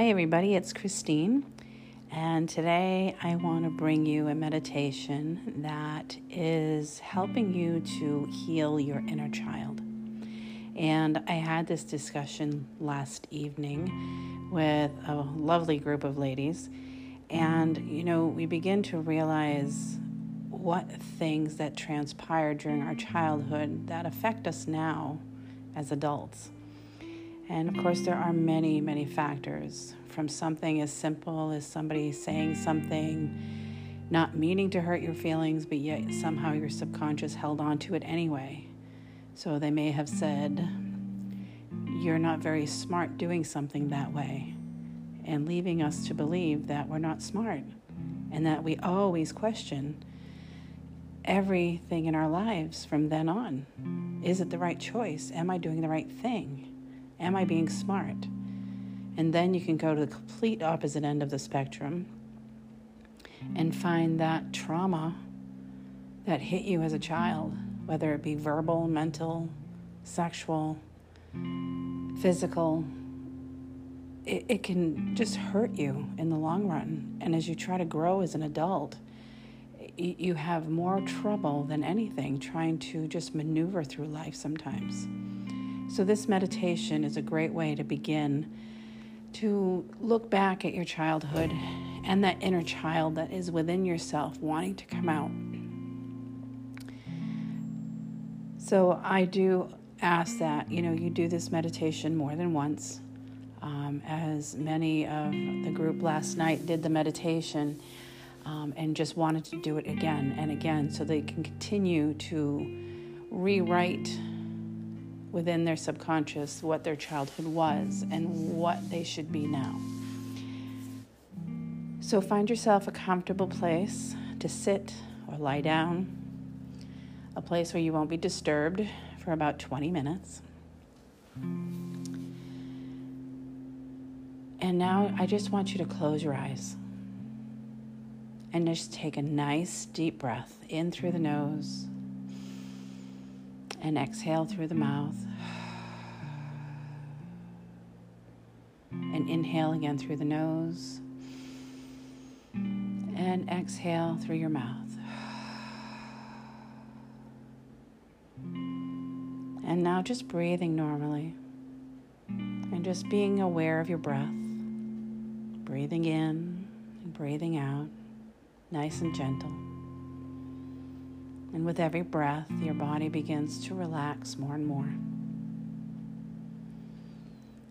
Hi, everybody, it's Christine, and today I want to bring you a meditation that is helping you to heal your inner child. And I had this discussion last evening with a lovely group of ladies, and you know, we begin to realize what things that transpired during our childhood that affect us now as adults. And of course, there are many, many factors from something as simple as somebody saying something, not meaning to hurt your feelings, but yet somehow your subconscious held on to it anyway. So they may have said, You're not very smart doing something that way, and leaving us to believe that we're not smart and that we always question everything in our lives from then on. Is it the right choice? Am I doing the right thing? Am I being smart? And then you can go to the complete opposite end of the spectrum and find that trauma that hit you as a child, whether it be verbal, mental, sexual, physical, it, it can just hurt you in the long run. And as you try to grow as an adult, you have more trouble than anything trying to just maneuver through life sometimes. So, this meditation is a great way to begin to look back at your childhood and that inner child that is within yourself wanting to come out. So, I do ask that you know you do this meditation more than once. Um, as many of the group last night did the meditation um, and just wanted to do it again and again so they can continue to rewrite within their subconscious what their childhood was and what they should be now. So find yourself a comfortable place to sit or lie down, a place where you won't be disturbed for about 20 minutes. And now I just want you to close your eyes and just take a nice deep breath in through the nose and exhale through the mouth. And inhale again through the nose. And exhale through your mouth. And now just breathing normally. And just being aware of your breath. Breathing in and breathing out, nice and gentle. And with every breath, your body begins to relax more and more.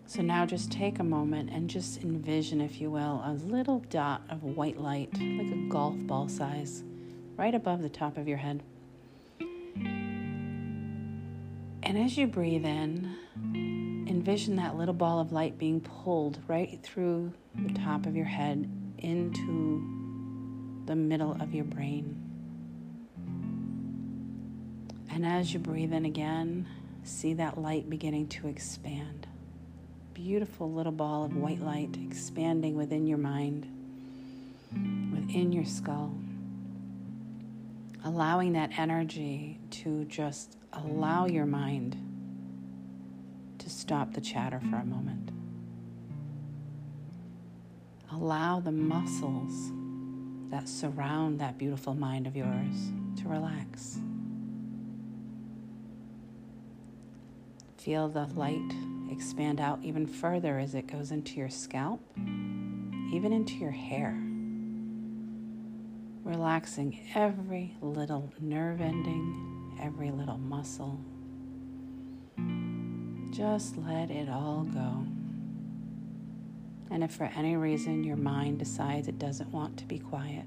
So now just take a moment and just envision, if you will, a little dot of white light, like a golf ball size, right above the top of your head. And as you breathe in, envision that little ball of light being pulled right through the top of your head into the middle of your brain. And as you breathe in again, see that light beginning to expand. Beautiful little ball of white light expanding within your mind, within your skull. Allowing that energy to just allow your mind to stop the chatter for a moment. Allow the muscles that surround that beautiful mind of yours to relax. Feel the light expand out even further as it goes into your scalp, even into your hair. Relaxing every little nerve ending, every little muscle. Just let it all go. And if for any reason your mind decides it doesn't want to be quiet,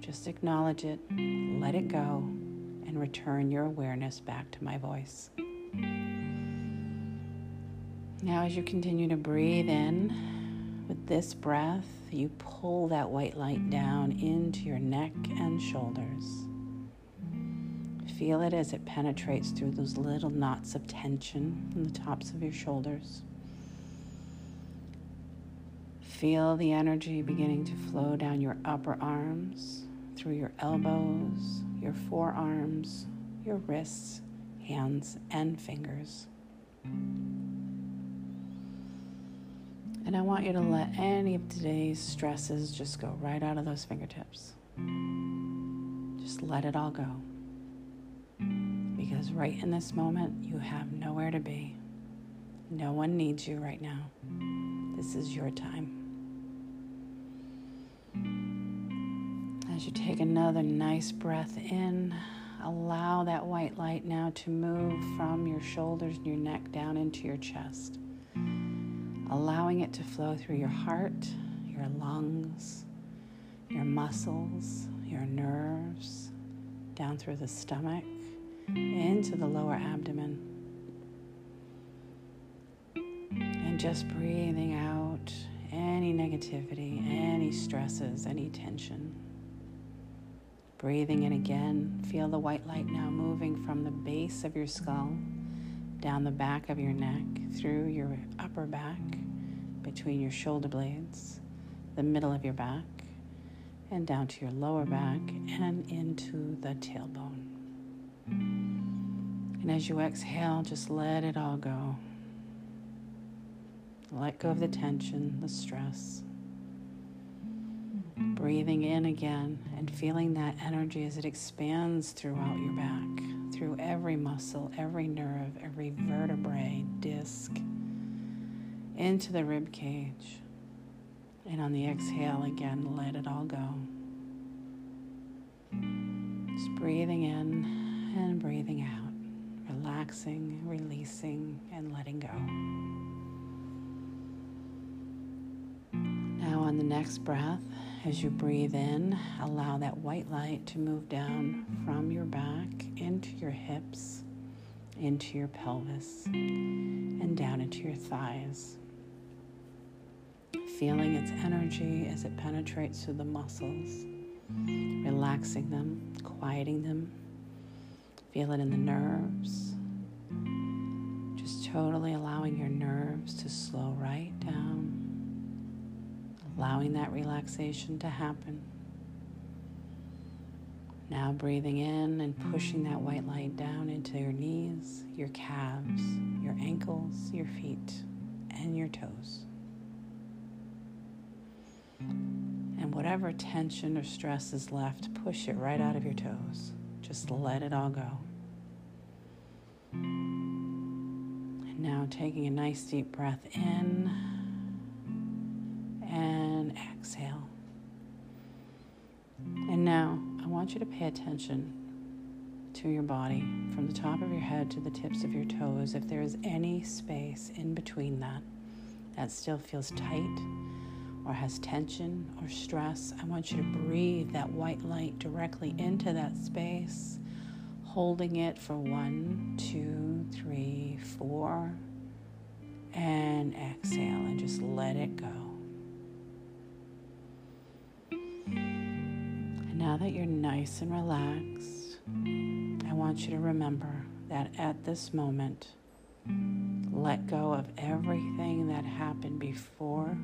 just acknowledge it, let it go, and return your awareness back to my voice. Now, as you continue to breathe in with this breath, you pull that white light down into your neck and shoulders. Feel it as it penetrates through those little knots of tension in the tops of your shoulders. Feel the energy beginning to flow down your upper arms, through your elbows, your forearms, your wrists, hands, and fingers. And I want you to let mm-hmm. any of today's stresses just go right out of those fingertips. Just let it all go. Because right in this moment, you have nowhere to be. No one needs you right now. This is your time. As you take another nice breath in, allow that white light now to move from your shoulders and your neck down into your chest, allowing it to flow through your heart, your lungs, your muscles, your nerves, down through the stomach, into the lower abdomen. And just breathing out any negativity, any stresses, any tension. Breathing in again, feel the white light now moving from the base of your skull, down the back of your neck, through your upper back, between your shoulder blades, the middle of your back, and down to your lower back and into the tailbone. And as you exhale, just let it all go. Let go of the tension, the stress breathing in again and feeling that energy as it expands throughout your back, through every muscle, every nerve, every vertebrae, disc, into the rib cage. And on the exhale again, let it all go. Just breathing in and breathing out, relaxing, releasing, and letting go. Now, on the next breath, as you breathe in, allow that white light to move down from your back into your hips, into your pelvis, and down into your thighs. Feeling its energy as it penetrates through the muscles, relaxing them, quieting them. Feel it in the nerves. Just totally allowing your nerves to slow right down allowing that relaxation to happen. Now breathing in and pushing that white light down into your knees, your calves, your ankles, your feet, and your toes. And whatever tension or stress is left, push it right out of your toes. Just let it all go. And now taking a nice deep breath in exhale. And now I want you to pay attention to your body from the top of your head to the tips of your toes. If there is any space in between that that still feels tight or has tension or stress, I want you to breathe that white light directly into that space, holding it for one, two, three, four, and exhale and just let it go. That you're nice and relaxed, I want you to remember that at this moment, let go of everything that happened before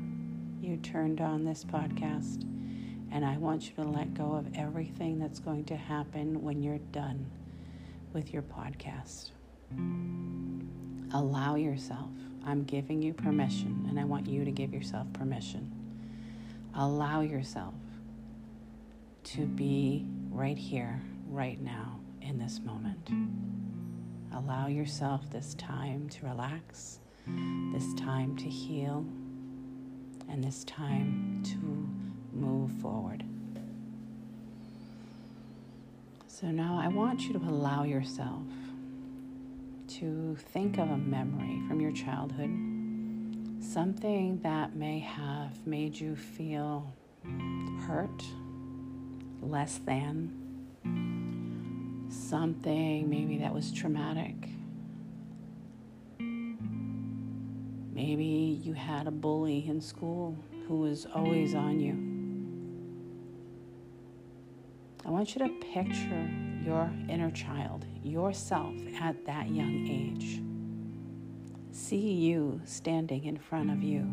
you turned on this podcast. And I want you to let go of everything that's going to happen when you're done with your podcast. Allow yourself. I'm giving you permission, and I want you to give yourself permission. Allow yourself to be right here, right now, in this moment. Allow yourself this time to relax, this time to heal, and this time to move forward. So now I want you to allow yourself to think of a memory from your childhood, something that may have made you feel hurt less than, something maybe that was traumatic. Maybe you had a bully in school who was always on you. I want you to picture your inner child, yourself at that young age. See you standing in front of you.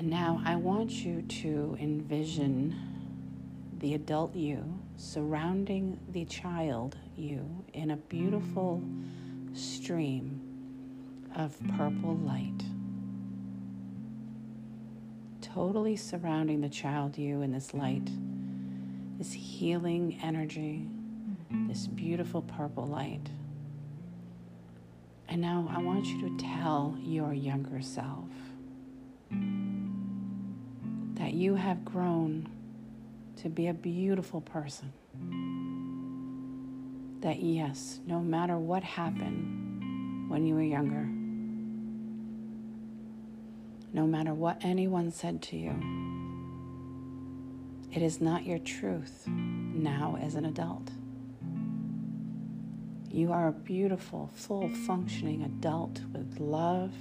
And now I want you to envision the adult you surrounding the child you in a beautiful stream of purple light, totally surrounding the child you in this light, this healing energy, this beautiful purple light. And now I want you to tell your younger self that you have grown to be a beautiful person. That yes, no matter what happened when you were younger, no matter what anyone said to you, it is not your truth now as an adult. You are a beautiful, full functioning adult with love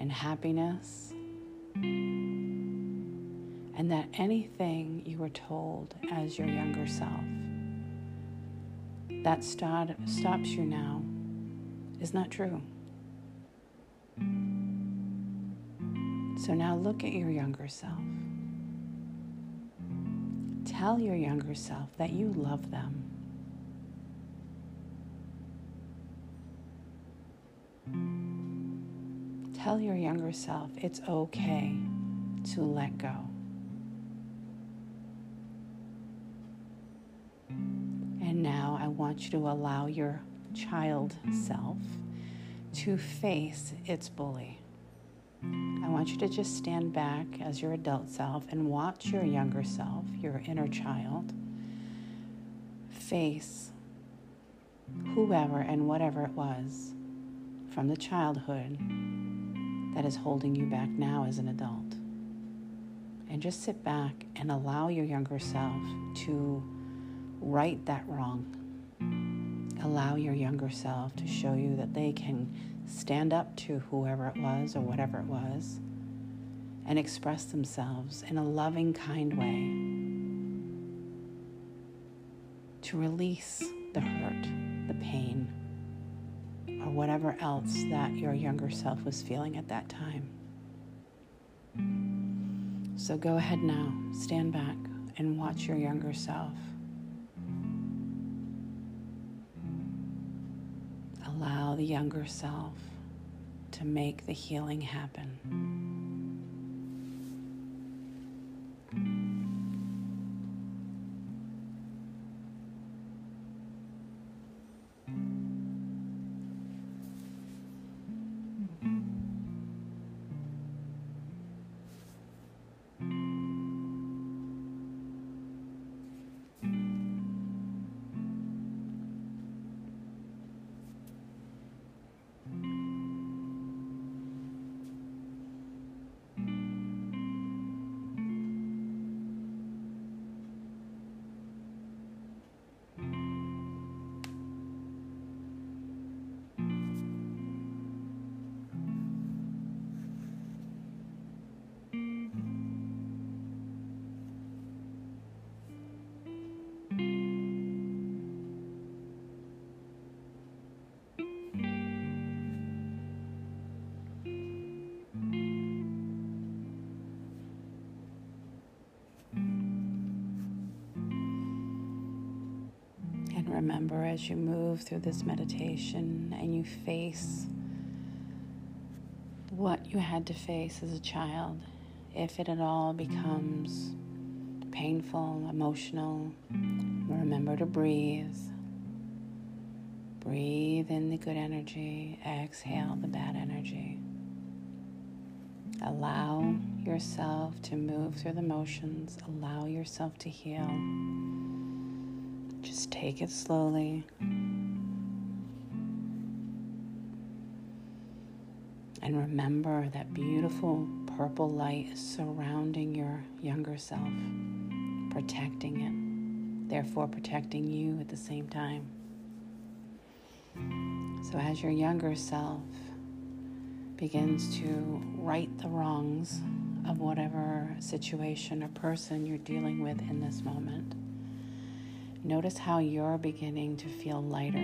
and happiness. And that anything you were told as your younger self that stop, stops you now is not true. So now look at your younger self. Tell your younger self that you love them. Tell your younger self it's okay to let go. Want you to allow your child self to face its bully. I want you to just stand back as your adult self and watch your younger self, your inner child, face whoever and whatever it was from the childhood that is holding you back now as an adult. And just sit back and allow your younger self to right that wrong. Allow your younger self to show you that they can stand up to whoever it was or whatever it was and express themselves in a loving, kind way to release the hurt, the pain, or whatever else that your younger self was feeling at that time. So go ahead now, stand back, and watch your younger self. Allow the younger self to make the healing happen. Remember as you move through this meditation and you face what you had to face as a child, if it at all becomes painful, emotional, remember to breathe. Breathe in the good energy, exhale the bad energy. Allow yourself to move through the motions, allow yourself to heal. Just take it slowly. And remember that beautiful purple light is surrounding your younger self, protecting it, therefore protecting you at the same time. So, as your younger self begins to right the wrongs of whatever situation or person you're dealing with in this moment, Notice how you're beginning to feel lighter.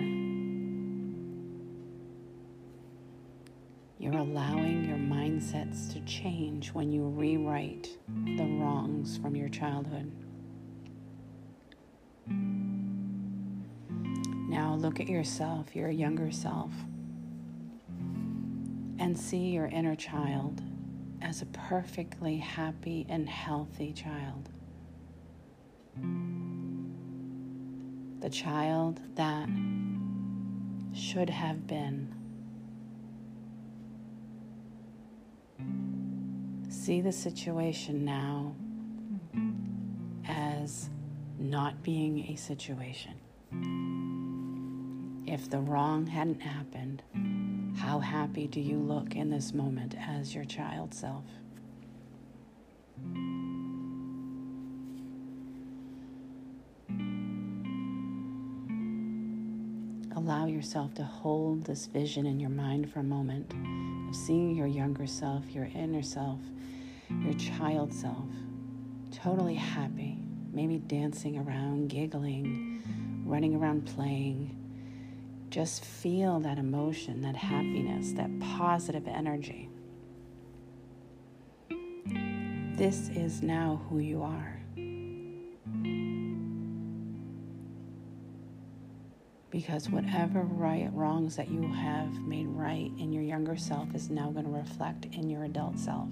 You're allowing your mindsets to change when you rewrite the wrongs from your childhood. Now look at yourself, your younger self. and see your inner child as a perfectly happy and healthy child. The child that should have been. See the situation now as not being a situation. If the wrong hadn't happened, how happy do you look in this moment as your child self? Yourself to hold this vision in your mind for a moment of seeing your younger self, your inner self, your child self, totally happy, maybe dancing around, giggling, running around playing just feel that emotion, that happiness, that positive energy. This is now who you are. Because whatever right wrongs that you have made right in your younger self is now going to reflect in your adult self.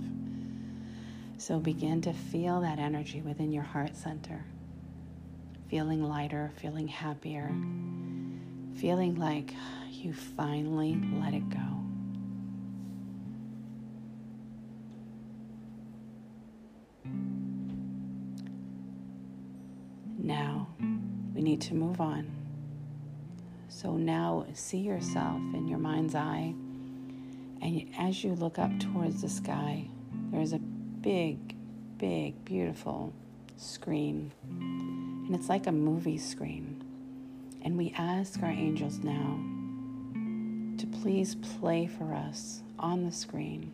So begin to feel that energy within your heart center. Feeling lighter, feeling happier feeling like you finally let it go. Now we need to move on. So now see yourself in your mind's eye, and as you look up towards the sky, there's a big, big, beautiful screen, and it's like a movie screen. And we ask our angels now to please play for us on the screen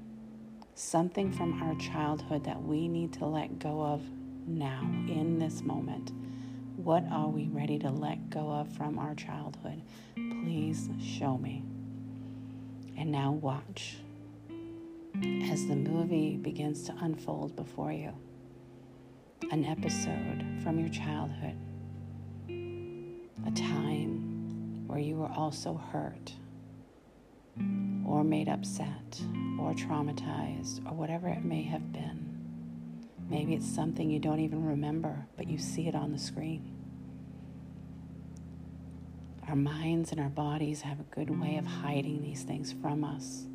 something from our childhood that we need to let go of now, in this moment. What are we ready to let go of from our childhood? Please show me. And now watch as the movie begins to unfold before you. An episode from your childhood a time where you were also hurt or made upset or traumatized or whatever it may have been. Maybe it's something you don't even remember, but you see it on the screen. Our minds and our bodies have a good way of hiding these things from us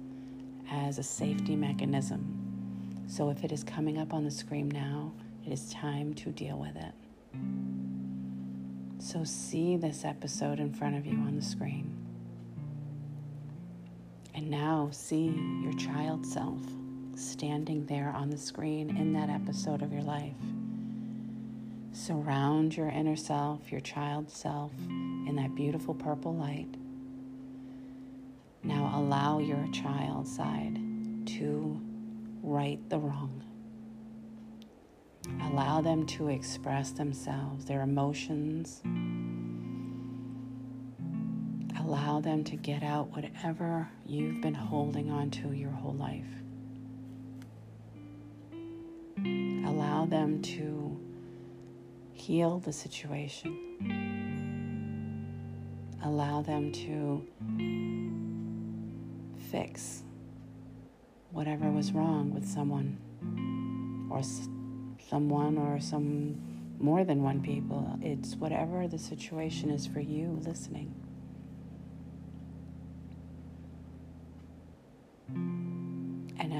as a safety mechanism. So if it is coming up on the screen now, it is time to deal with it. So see this episode in front of you on the screen. And now see your child self standing there on the screen in that episode of your life. Surround your inner self, your child self, in that beautiful purple light. Now allow your child side to right the wrong. Allow them to express themselves, their emotions. Allow them to get out whatever you've been holding on to your whole life. Allow them to heal the situation. Allow them to fix whatever was wrong with someone or someone or some more than one people. It's whatever the situation is for you listening.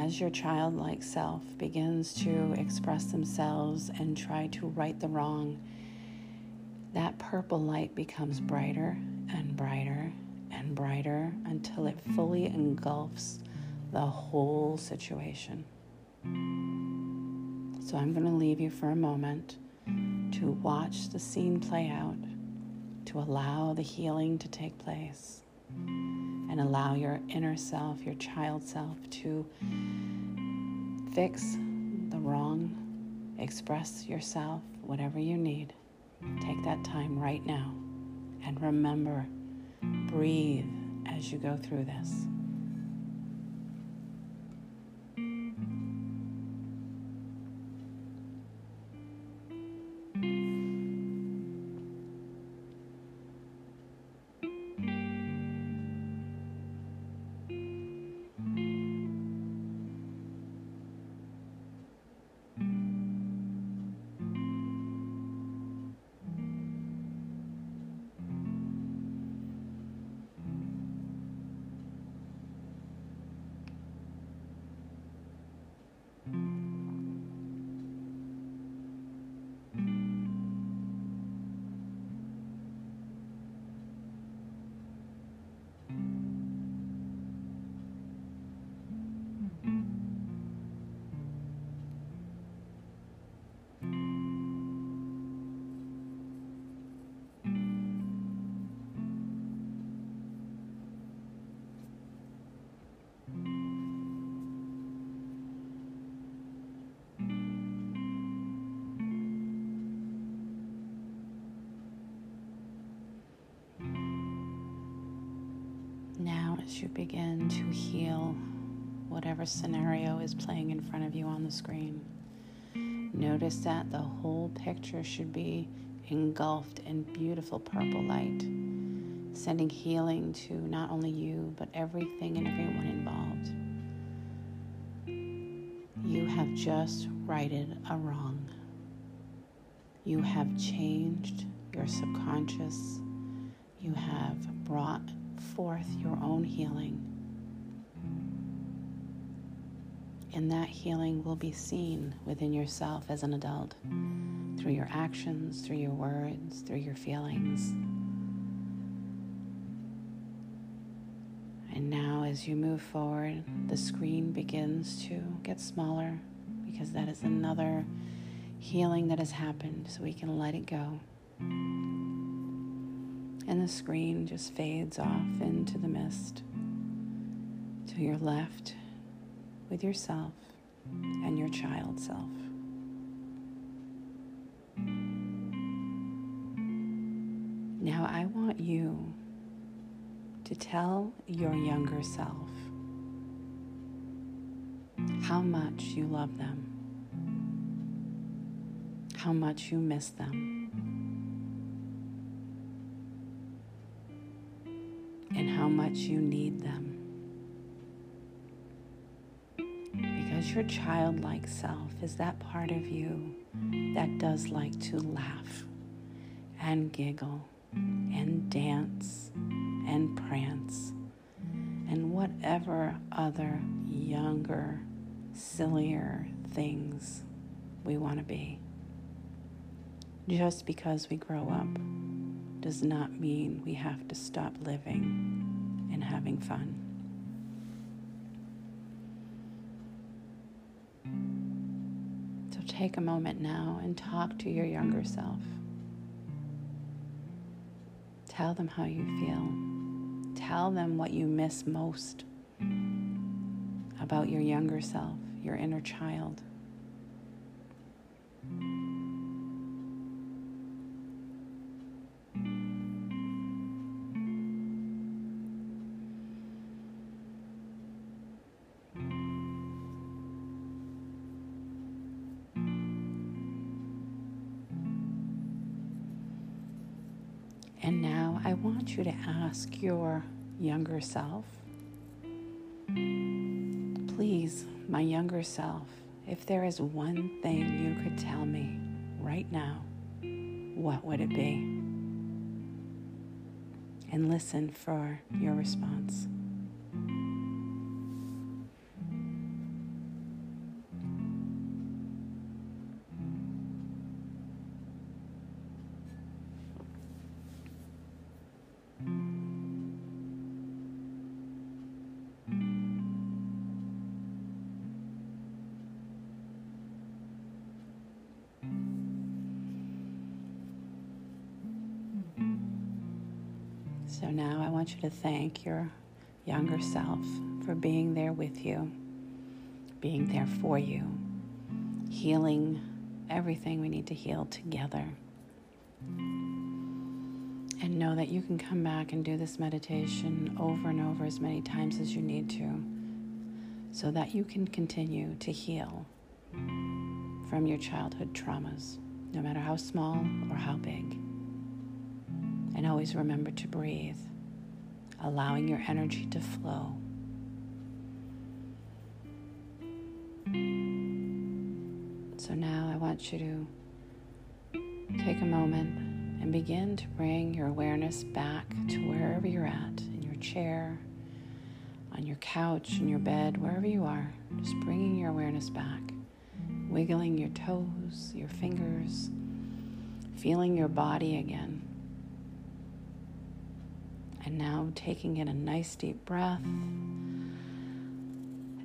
As your childlike self begins to express themselves and try to right the wrong, that purple light becomes brighter and brighter and brighter until it fully engulfs the whole situation. So I'm going to leave you for a moment to watch the scene play out, to allow the healing to take place, and allow your inner self, your child self, to fix the wrong, express yourself, whatever you need. Take that time right now. And remember, breathe as you go through this. As you begin to heal whatever scenario is playing in front of you on the screen, notice that the whole picture should be engulfed in beautiful purple light, sending healing to not only you, but everything and everyone involved. You have just righted a wrong. You have changed your subconscious. You have brought forth your own healing. And that healing will be seen within yourself as an adult through your actions, through your words, through your feelings. And now, as you move forward, the screen begins to get smaller because that is another healing that has happened, so we can let it go. And the screen just fades off into the mist to your left with yourself and your child self. Now, I want you to tell your younger self how much you love them, how much you miss them, how much you need them. Because your childlike self is that part of you that does like to laugh and giggle and dance and prance and whatever other younger, sillier things we want to be. Just because we grow up does not mean we have to stop living and having fun. So take a moment now and talk to your younger self. Tell them how you feel. Tell them what you miss most about your younger self, your inner child. You to ask your younger self, please, my younger self, if there is one thing you could tell me right now, what would it be? And listen for your response. To thank your younger self for being there with you, being there for you, healing everything we need to heal together. And know that you can come back and do this meditation over and over as many times as you need to so that you can continue to heal from your childhood traumas, no matter how small or how big. And always remember to breathe, allowing your energy to flow. So now I want you to take a moment and begin to bring your awareness back to wherever you're at in your chair, on your couch, in your bed, wherever you are. Just bringing your awareness back, wiggling your toes, your fingers, feeling your body again. And now taking in a nice deep breath.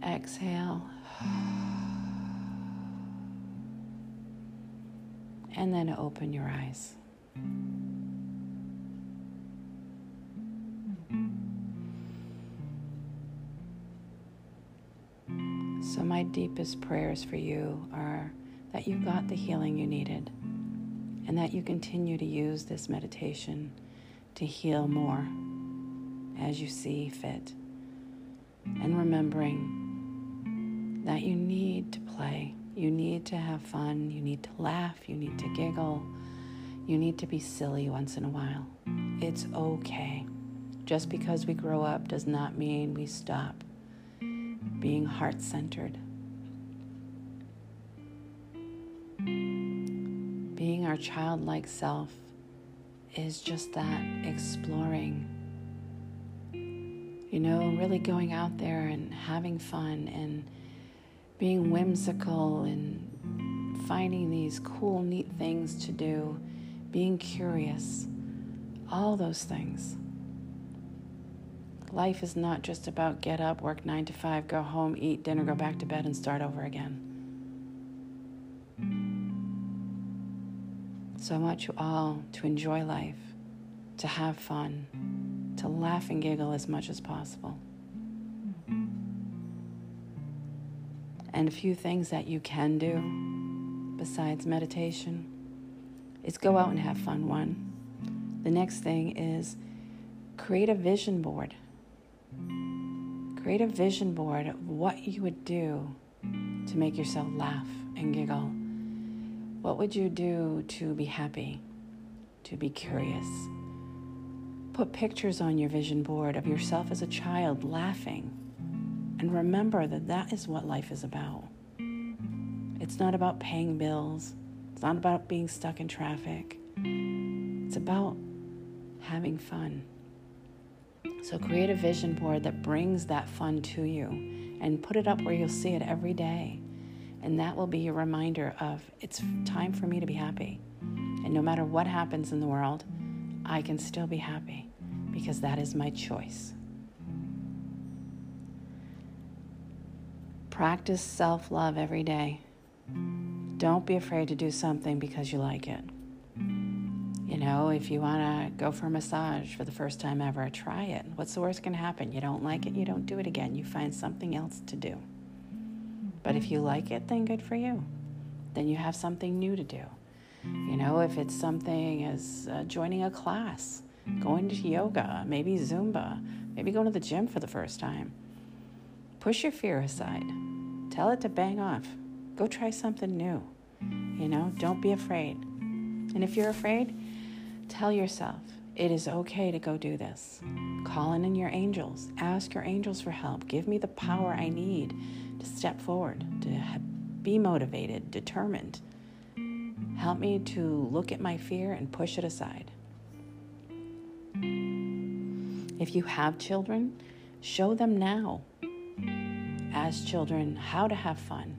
Exhale. And then open your eyes. So, my deepest prayers for you are that you got the healing you needed and that you continue to use this meditation to heal more as you see fit. And remembering that you need to play, you need to have fun, you need to laugh, you need to giggle, you need to be silly once in a while. It's okay. Just because we grow up does not mean we stop being heart centered. Being our childlike self is just that exploring. You know, really going out there and having fun and being whimsical and finding these cool, neat things to do, being curious, all those things. Life is not just about get up, work nine to five, go home, eat dinner, go back to bed, and start over again. So I want you all to enjoy life, to have fun, to laugh and giggle as much as possible. And a few things that you can do besides meditation is go out and have fun, one. The next thing is create a vision board. Create a vision board of what you would do to make yourself laugh and giggle. What would you do to be happy, to be curious? Put pictures on your vision board of yourself as a child laughing. And remember that that is what life is about. It's not about paying bills, it's not about being stuck in traffic. It's about having fun. So create a vision board that brings that fun to you and put it up where you'll see it every day. And that will be a reminder of it's time for me to be happy. And no matter what happens in the world, I can still be happy because that is my choice. Practice self love every day. Don't be afraid to do something because you like it. You know, if you want to go for a massage for the first time ever, try it. What's the worst to happen? You don't like it, you don't do it again. You find something else to do. But if you like it, then good for you. Then you have something new to do. You know, if it's something as uh, joining a class, going to yoga, maybe Zumba, maybe going to the gym for the first time. Push your fear aside. Tell it to bang off. Go try something new. You know, don't be afraid. And if you're afraid, Tell yourself it is okay to go do this. Call in your angels. Ask your angels for help. Give me the power I need to step forward, to be motivated, determined. Help me to look at my fear and push it aside. If you have children, show them now, as children, how to have fun.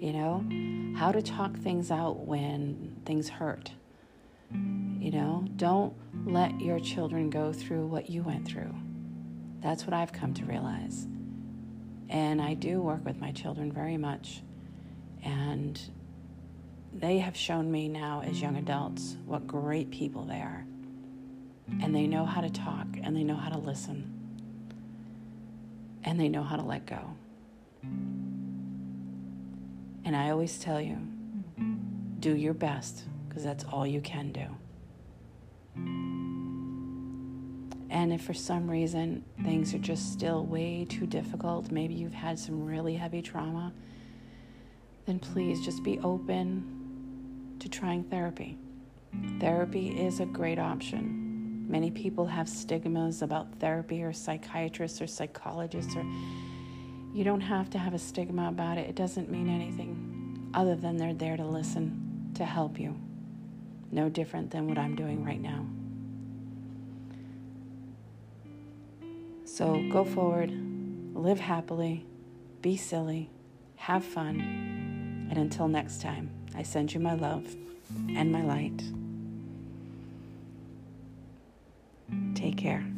You know, how to talk things out when things hurt you know, don't let your children go through what you went through. That's what I've come to realize. And I do work with my children very much. And they have shown me now, as young adults, what great people they are. And they know how to talk, and they know how to listen, and they know how to let go. And I always tell you do your best, because that's all you can do. And if for some reason things are just still way too difficult, maybe you've had some really heavy trauma, then please just be open to trying therapy. Therapy is a great option. Many people have stigmas about therapy or psychiatrists or psychologists or you don't have to have a stigma about it. It doesn't mean anything other than they're there to listen, to help you. No different than what I'm doing right now. So go forward, live happily, be silly, have fun, and until next time, I send you my love and my light. Take care.